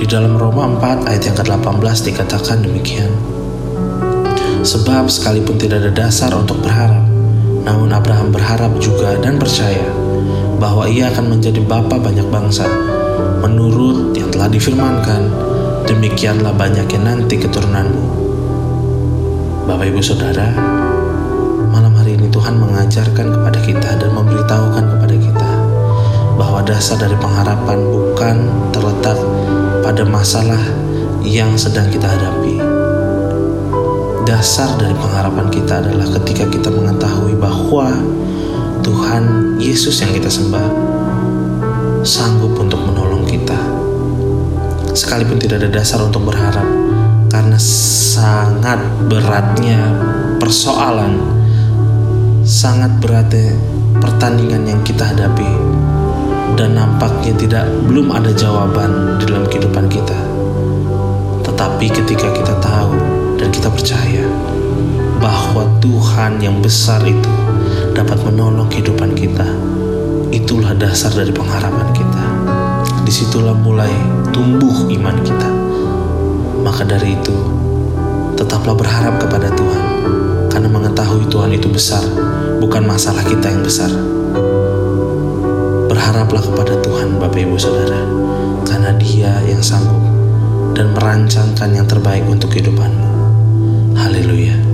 Di dalam Roma 4 ayat yang ke-18 dikatakan demikian. Sebab sekalipun tidak ada dasar untuk berharap Namun Abraham berharap juga dan percaya Bahwa ia akan menjadi bapa banyak bangsa. Menurut yang telah difirmankan Demikianlah banyaknya nanti keturunanmu. Bapak ibu saudara Malam hari ini Tuhan mengajarkan kepada kita dan memberitahukan kepada kita bahwa dasar dari pengharapan bukan terletak pada masalah yang sedang kita hadapi. Dasar dari pengharapan kita adalah ketika kita mengetahui bahwa Tuhan Yesus yang kita sembah sanggup untuk menolong kita. Sekalipun tidak ada dasar untuk berharap karena sangat beratnya persoalan, sangat beratnya pertandingan yang kita hadapi dan nampaknya tidak belum ada jawaban di dalam kehidupan kita. Tetapi ketika kita tahu dan kita percaya bahwa Tuhan yang besar itu dapat menolong kehidupan kita, itulah dasar dari pengharapan kita. Di situlah mulai tumbuh iman kita. Maka dari itu, tetaplah berharap kepada Tuhan, karena mengetahui Tuhan itu besar, bukan masalah kita yang besar berharaplah kepada Tuhan Bapak Ibu Saudara karena dia yang sanggup dan merancangkan yang terbaik untuk kehidupanmu. Haleluya.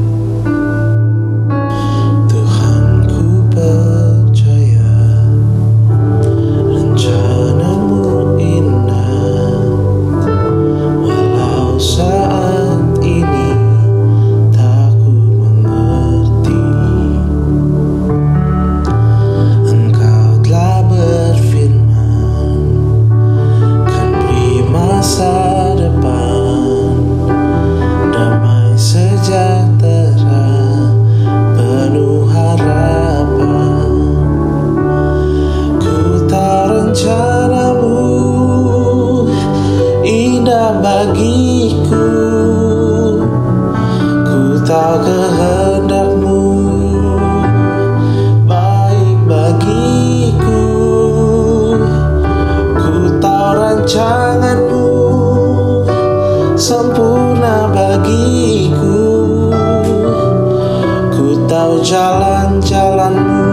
Jalan-jalanmu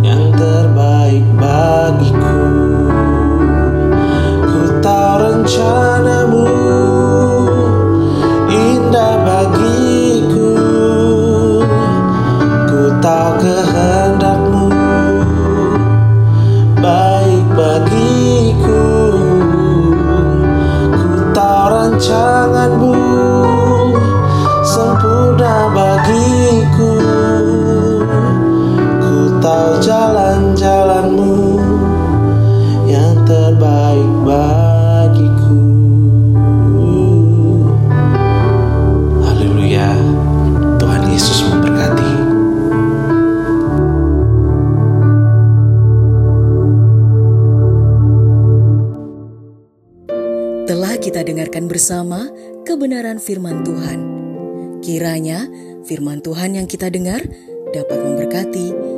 Yang terbaik bagiku. Ku tahu rencanamu Indah bagiku. Ku tahu kehendakmu Baik bagiku. Ku tahu rencanamu Telah kita dengarkan bersama kebenaran firman Tuhan. Kiranya firman Tuhan yang kita dengar dapat memberkati,